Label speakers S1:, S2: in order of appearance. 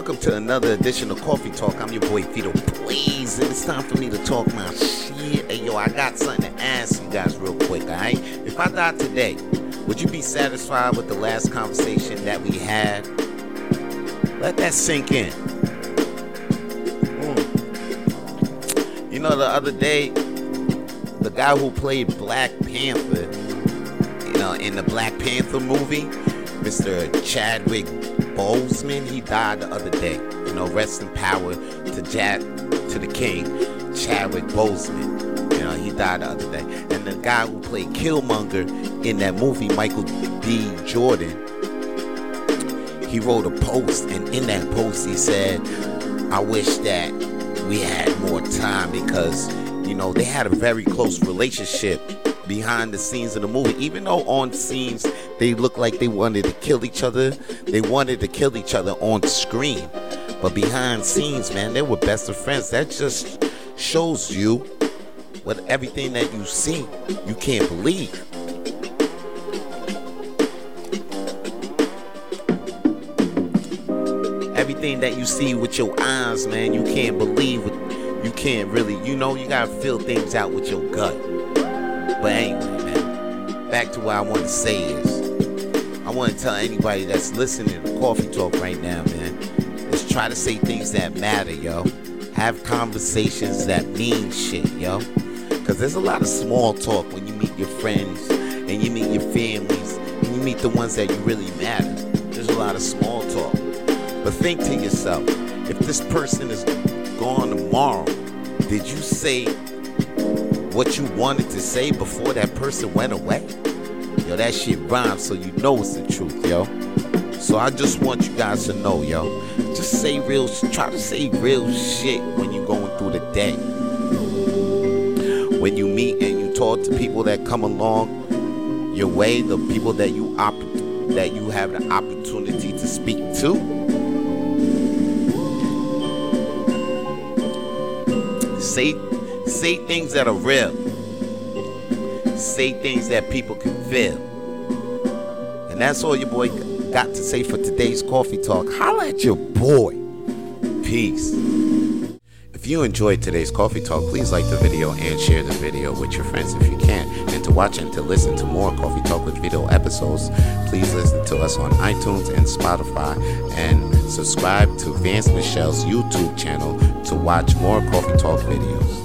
S1: Welcome to another edition of Coffee Tawlk. I'm your boy Vito Blaze, it's time for me to talk my shit. Hey yo, I got something to ask you guys real quick, alright? If I died today, would you be satisfied with the last conversation that we had? Let that sink in. Mm. You know, the other day, the guy who played Black Panther, you know, in the Black Panther movie, Mr. Chadwick Boseman, he died the other day. You know, rest in power to Jack, to the king, Chadwick Boseman. You know, he died the other day. And the guy who played Killmonger in that movie, Michael B. Jordan, he wrote a post, and in that post he said, "I wish that we had more time because." You know, they had a very close relationship behind the scenes of the movie. Even though on scenes they looked like they wanted to kill each other, they wanted to kill each other on screen. But behind scenes, man, they were best of friends. That just shows you what everything that you see, you can't believe. Everything that you see with your eyes, man, you can't believe you can't really, you know, you gotta feel things out with your gut. But anyway, man, back to what I want to say is, I want to tell anybody that's listening to Coffee Tawlk right now, man, is try to say things that matter, yo. Have conversations that mean shit, yo. Because there's a lot of small talk when you meet your friends and you meet your families and you meet the ones that you really matter. There's a lot of small talk. But think to yourself, if this person is gone tomorrow, did you say what you wanted to say before that person went away? Yo, that shit rhymes, so you know it's the truth, yo. So I just want you guys to know, yo. Just say real, try to say real shit when you're going through the day. When you meet and you talk to people that come along your way, the people that you op- that you have the opportunity to speak to Say say things that are real. Say things that people can feel. And that's all your boy got to say for today's coffee talk. Holla at your boy. Peace. If you enjoyed today's coffee talk, please like the video and share the video with your friends if you can. And to watch and to listen to more Coffee Tawlk with Vito episodes, please listen to us on iTunes and Spotify and subscribe to Vance Michel's YouTube channel to watch more Coffee Tawlk videos.